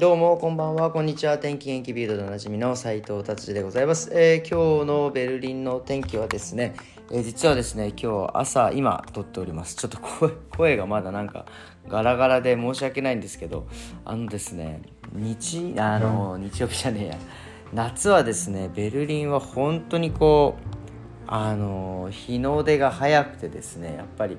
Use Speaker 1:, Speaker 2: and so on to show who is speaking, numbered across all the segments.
Speaker 1: どうもこんばんはこんにちは天気元気ビルドでおなじみの斉藤達治でございます、えー、今日のベルリンの天気はですね、えー、実はですね今日朝今撮っております。ちょっと声がまだなんかガラガラで申し訳ないんですけどあのですね日あの日曜日じゃねえや。夏はですねベルリンは本当にこうあの日の出が早くてですねやっぱり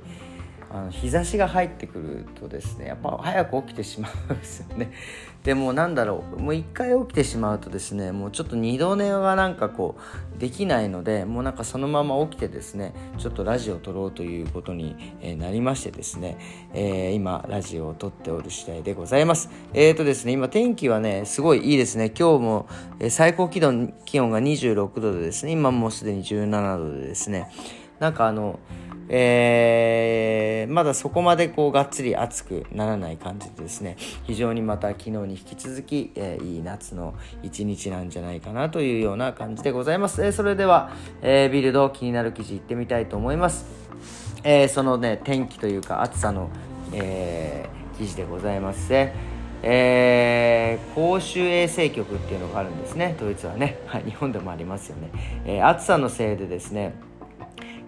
Speaker 1: あの日差しが入ってくるとですねやっぱ早く起きてしまうんですよね。でもなんだろうもう一回起きてしまうとですねもうちょっと二度寝がなんかこうできないのでもうなんかそのまま起きてですねちょっとラジオを撮ろうということになりましてですね、えー、今ラジオを撮っておる次第でございます。えーとですね今天気はねすごいいいですね。今日も最高気温気温が26度でですね今もうすでに17度でですね。なんかあのえー、まだそこまでこうがっつり暑くならない感じでですね非常にまた昨日に引き続き、えー、いい夏の一日なんじゃないかなというような感じでございます、えー、それでは、えビルド気になる記事いってみたいと思います、えそのね天気というか暑さの、え記事でございます。ねえー、公衆衛生局っていうのがあるんですね。ドイツはね、はい、日本でもありますよね、えー、暑さのせいでですね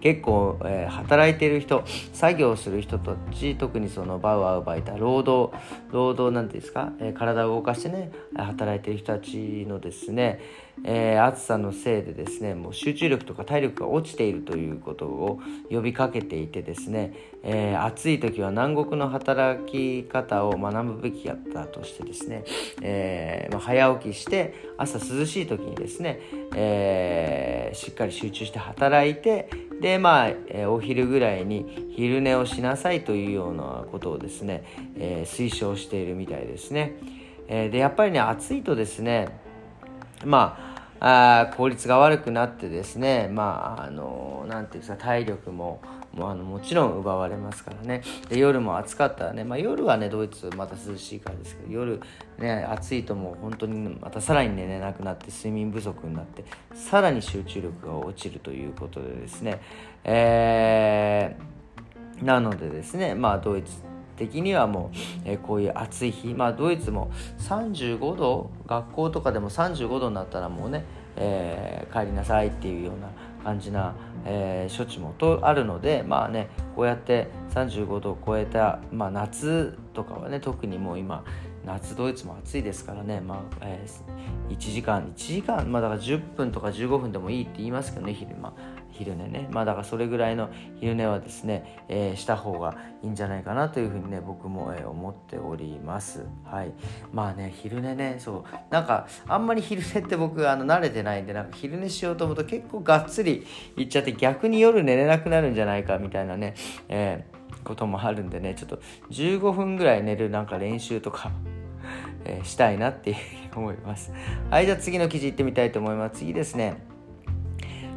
Speaker 1: 結構、えー、働いてる人作業する人たち特にそのバウアウバイタ労働労働なんていうんですか、えー、体を動かしてね働いてる人たちのですね、えー、暑さのせいでですねもう集中力とか体力が落ちているということを呼びかけていてですね、えー、暑い時は南国の働き方を学ぶべきやったとしてですね、えーまあ、早起きして朝涼しい時にですね、えー、しっかり集中して働いてでまあ、え、お昼ぐらいに昼寝をしなさいというようなことをですね、え、推奨しているみたいですね、え、でやっぱりね暑いとですねまああ効率が悪くなってですねまああのなんていうんですか体力ももあのもちろん奪われますからね。で夜も暑かったらね、まあ、夜はねドイツまた涼しいからですけど夜ね暑いともう本当にまたさらに寝れなくなって睡眠不足になってさらに集中力が落ちるということでですね。えー、なのでですねまあドイツ的にはもう、えー、こういう暑い日、まあ、ドイツも35度学校とかでも35度になったらもうね、えー、帰りなさいっていうような感じな、えー、処置もとあるのでまあねこうやって35度を超えた、まあ、夏とかはね特にもう今夏ドイツも暑いですからね、まあえー、1時間1時間まあだから10分とか15分でもいいって言いますけどね昼間昼寝ね。まあだからそれぐらいの昼寝はですね、えー、した方がいいんじゃないかなというふうにね僕も、えー、思っております。はい。まあね昼寝ねそう。なんかあんまり昼寝って僕あの慣れてないんでなんか昼寝しようと思うと結構がっつりいっちゃって逆に夜寝れなくなるんじゃないかみたいなね、えー、こともあるんでねちょっと15分ぐらい寝るなんか練習とかえしたいなって 思います。はいじゃあ次の記事いってみたいと思います。次ですね。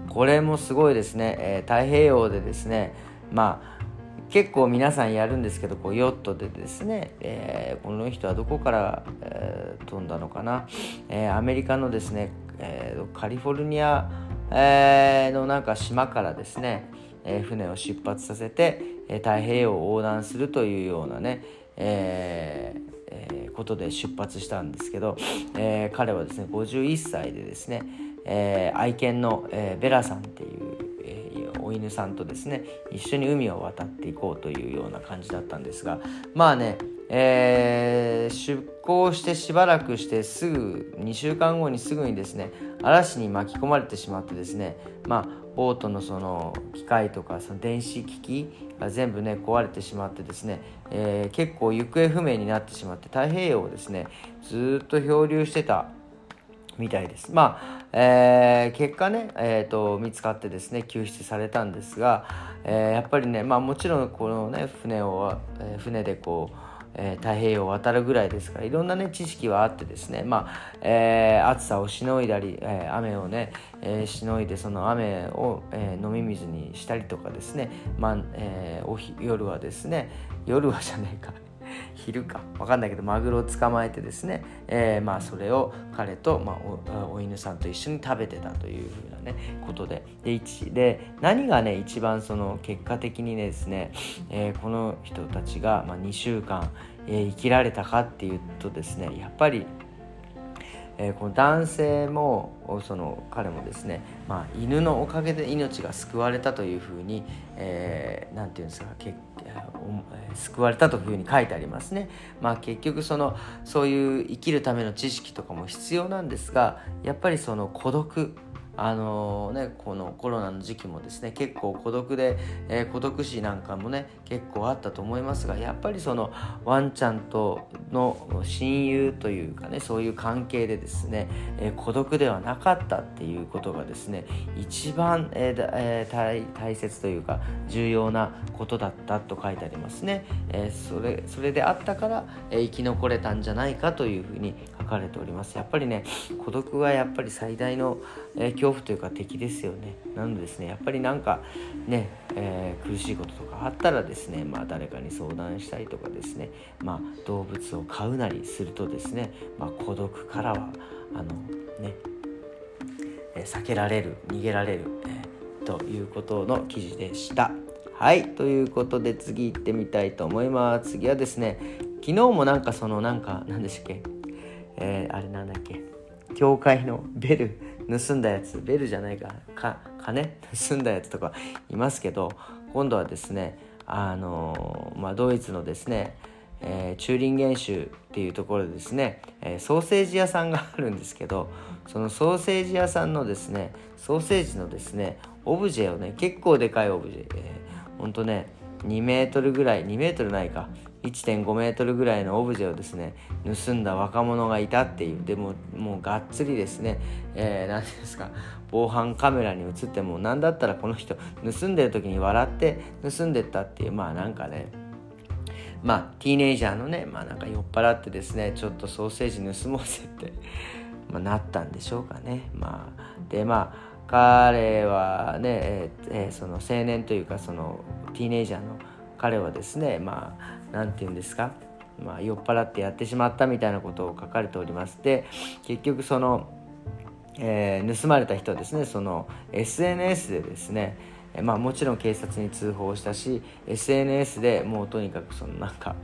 Speaker 1: これもすごいですね、えー、太平洋でですねまあ結構皆さんやるんですけどこうヨットでですね、えー、この人はどこから、えー、飛んだのかな、えー、アメリカのですね、えー、カリフォルニア、え、のなんか島からですね、え、船を出発させて、え、太平洋を横断するというようなね、えー、ことで出発したんですけど、えー、彼はですね51歳でですねえー、愛犬の、えー、ベラさんっていう、えー、お犬さんとですね一緒に海を渡っていこうというような感じだったんですがまあね、えー、出港してしばらくしてすぐ2週間後にすぐにですね嵐に巻き込まれてしまってですねまあボートのその機械とかその電子機器が全部ね壊れてしまってですね、えー、結構行方不明になってしまって太平洋をですねずっと漂流してたみたいです。まあ、えー、結果ね、えーと、見つかってですね救出されたんですが、えー、やっぱりね、まあ、もちろんこのね船を、えー、船でこうえー、太平洋を渡るぐらいですからいろんなね知識はあってですねまあ、えー、暑さをしのいだり、えー、雨をね、えしのいでその雨を、え飲み水にしたりとかですねまあ、えお夜はですね夜はじゃねえか。昼か。分かんないけどマグロを捕まえてですね、えー、まあそれを彼と、まあ、お犬さんと一緒に食べてたというふうなねことで。でで何がね一番その結果的にですね、えー、この人たちが、まあ、2週間えー、生きられたかっていうとですねやっぱりえー、この男性もその彼もですね、まあ、犬のおかげで命が救われたというふうに何、えー、て言うんですか結救われたというふうに書いてありますね。まあ、結局そのそういう生きるための知識とかも必要なんですがやっぱりその孤独あのね、このコロナの時期もですね結構孤独で、えー、孤独死なんかもね結構あったと思いますがやっぱりそのワンちゃんとの親友というかねそういう関係でですね、えー、孤独ではなかったっていうことがですね一番、えーえー、大切というか重要なことだったと書いてありますね、えー、それそれであったから、えー、生き残れたんじゃないかというふうに書かれております。やっぱりね孤独はやっぱり最大の、えー、恐怖というか敵ですよね。なのでですねやっぱりなんかね、えー、苦しいこととかあったらですねまあ誰かに相談したりとかですねまあ動物を飼うなりするとですね、まあ、孤独からはあのね、避けられる逃げられる、えー、ということの記事でした。はいということで次行ってみたいと思います。次はですね昨日もなんかそのなんか何でしたっけ？えー、あれなんだっけ？教会のベル。盗んだやつベルじゃないかか金？盗んだやつとかいますけど今度はですねあのまあ、ドイツのですね、えー、チューリンゲン州っていうところでですね、えー、ソーセージ屋さんがあるんですけどそのソーセージ屋さんのですねソーセージのですねオブジェをね結構でかいオブジェ、えー、ほんとね2メートルぐらい2メートルないか1.5メートルぐらいのオブジェをですね盗んだ若者がいたっていう。でももうがっつりですね何、えー、ていうんですか防犯カメラに映っても何だったらこの人盗んでる時に笑って盗んでったっていうまあなんかねまあティーネイジャーのねまあなんか酔っ払ってですねちょっとソーセージ盗もうぜって、まあ、なったんでしょうかね。まあでまあ彼はね、えーえー、その青年というかそのティーネイジャーの彼はですねまあ何て言うんですか、まあ、酔っ払ってやってしまったみたいなことを書かれておりますで結局その、えー、盗まれた人はですねその SNS でですねまあもちろん警察に通報したし SNS でもうとにかくそのなんか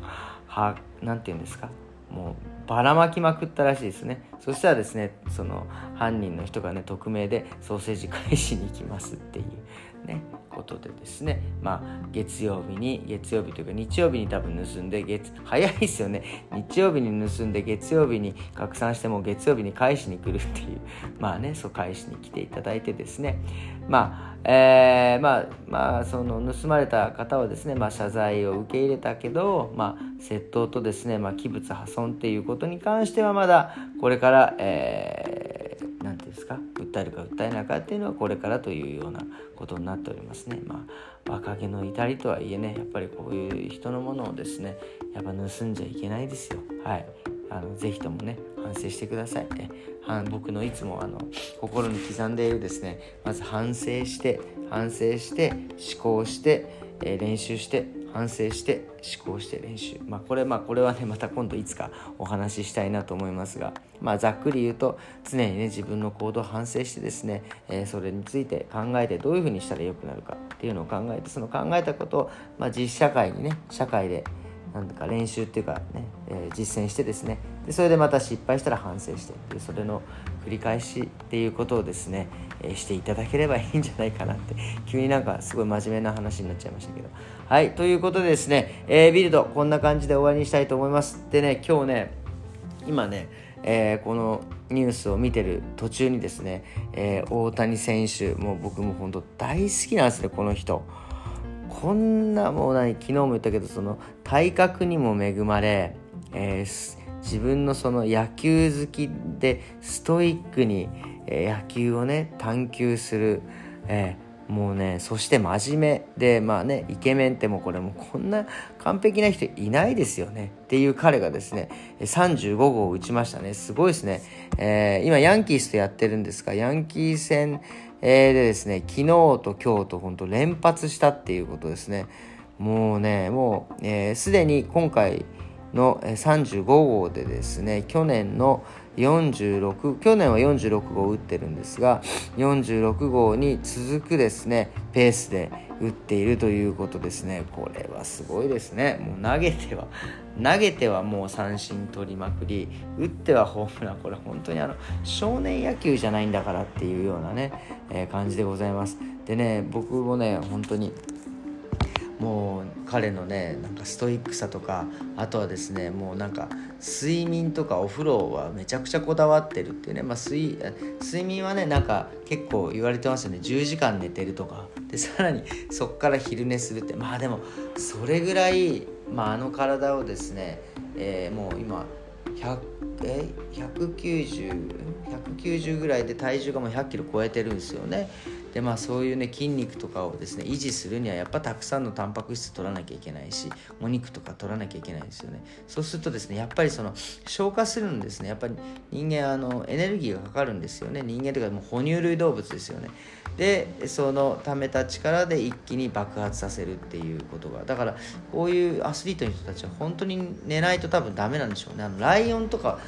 Speaker 1: はなんて言うんですか？もうばらまきまくったらしいですね。そしたらですねその犯人の人がね匿名でソーセージ返しに行きますっていう。ねことでですねまあ月曜日に月曜日というか日曜日に多分盗んで月早いですよね。日曜日に盗んで月曜日に拡散しても月曜日に返しに来るっていう。まあねそう返しに来ていただいてですね。まあえー、まあまあその盗まれた方はですね、まあ、謝罪を受け入れたけど、まあ、窃盗とですね、まあ、器物破損っていうことに関してはまだこれから、えー、か？訴えるか訴えないかっていうのはこれからというようなことになっておりますね。まあ、若気の至りとはいえねやっぱりこういう人のものをですねやっぱ盗んじゃいけないですよ。はいあのぜひともね反省してくださいえ僕のいつもあの心に刻んでいるですねまず反省して反省して思考して、えー、練習して反省して思考して練習。まあこれまあこれはねまた今度いつかお話ししたいなと思いますが。まあざっくり言うと常にね自分の行動を反省してですね、えー、それについて考えてどういうふうにしたらよくなるかっていうのを考えてその考えたことを、まあ、実社会にね社会でなんか練習っていうかね、えー、実践してですねでそれでまた失敗したら反省してでそれの繰り返しっていうことをですね、えー、していただければいいんじゃないかなって。急になんかすごい真面目な話になっちゃいましたけど。はいということでですね、えー、ビルドこんな感じで終わりにしたいと思います。でね今日ね今ね、えー、このニュースを見てる途中にですね、えー、大谷選手もう僕も本当大好きなんですねこの人。こんなもう何昨日も言ったけどその体格にも恵まれ、えー、自分のその野球好きでストイックに、えー、野球をね探求する、えー、もうねそして真面目でまあねイケメンってもうこれもこんな完璧な人いないですよね。っていう彼がですね35号を打ちましたね。すごいですね、えー、今ヤンキースとやってるんですがヤンキー戦、でですね昨日と今日と本当連発したっていうことですね。もうねもうすで、えー、に今回の35号でですね去年の46去年は46号打ってるんですが46号に続くですねペースで、打っているということですね。これはすごいですね。もう投げては投げてはもう三振取りまくり打ってはホームラン。これ本当にあの少年野球じゃないんだからっていうようなね、えー、感じでございます。でね僕もね本当にもう彼のねなんかストイックさとかあとはですねもうなんか睡眠とかお風呂はめちゃくちゃこだわってるっていうね、まあ、睡睡眠はねなんか結構言われてますよね。10時間寝てるとか。でさらにそっから昼寝するって。まあでもそれぐらい、まあ、あの体をですね、えー、もう今100え190 190ぐらいで体重がもう100キロ超えてるんですよね。でまあそういうね筋肉とかをですね維持するにはやっぱたくさんのタンパク質取らなきゃいけないしお肉とか取らなきゃいけないんですよね。そうするとですねやっぱりその消化するんですね。やっぱり人間あのエネルギーがかかるんですよね。人間というかもう哺乳類動物ですよね。でその溜めた力で一気に爆発させるっていうことがだからこういうアスリートの人たちは本当に寝ないと多分ダメなんでしょうね。あのライオンとか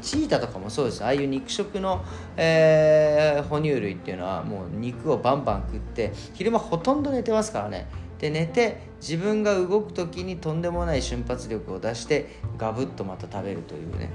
Speaker 1: チータとかもそうです。ああいう肉食の、えー、哺乳類っていうのはもう肉をバンバン食って昼間ほとんど寝てますからね。で寝て自分が動く時にとんでもない瞬発力を出してガブッとまた食べるというね。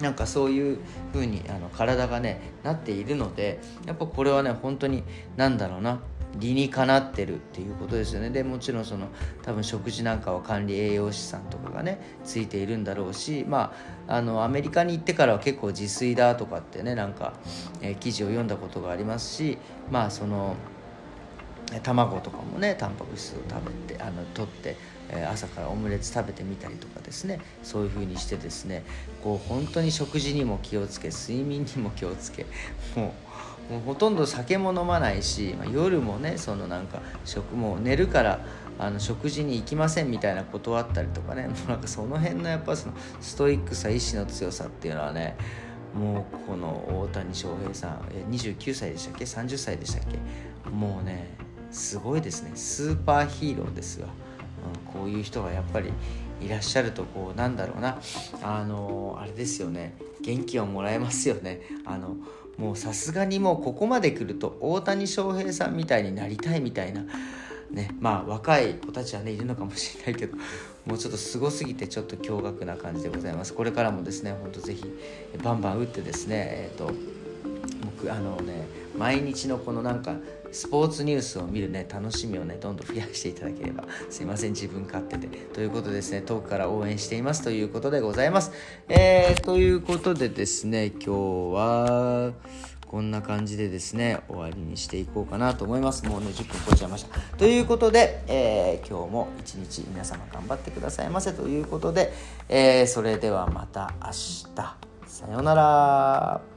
Speaker 1: なんかそういう風にあの体がねなっているのでやっぱこれはね本当に何だろうな。理にかなってるっていうことですよね。でもちろんその多分食事なんかは管理栄養士さんとかがねついているんだろうしまああのアメリカに行ってからは結構自炊だとかってねなんか、えー、記事を読んだことがありますしまあその卵とかもねタンパク質を食べてあの取って朝からオムレツ食べてみたりとかですねそういう風にしてですねこう本当に食事にも気をつけ睡眠にも気をつけもうもうほとんど酒も飲まないし、まあ、夜もねそのなんか食も寝るからあの食事に行きませんみたいな断ったりとかね。もうなんかその辺のやっぱそのストイックさ意志の強さっていうのはねもうこの大谷翔平さん29歳でしたっけ？30歳でしたっけ？もうねすごいですね。スーパーヒーローですよ、うん、こういう人がやっぱりいらっしゃるとこうなんだろうな。あのあれですよね。元気をもらえますよね。あのもうさすがにもうここまで来ると大谷翔平さんみたいになりたいみたいなねまあ若い子たちはねいるのかもしれないけどもうちょっとすごすぎてちょっと驚愕な感じでございます。これからもですねほんとぜひバンバン打ってですねえっ、ー、と僕あのね毎日のこのなんかスポーツニュースを見るね楽しみをねどんどん増やしていただければすいません自分勝手で。ということでですね遠くから応援していますということでございます。えー、ということでですね今日はこんな感じでですね終わりにしていこうかなと思います。もうね10分超えちゃいました。ということで、えー、今日も一日皆様頑張ってくださいませ。ということで、えー、それではまた明日。さようなら。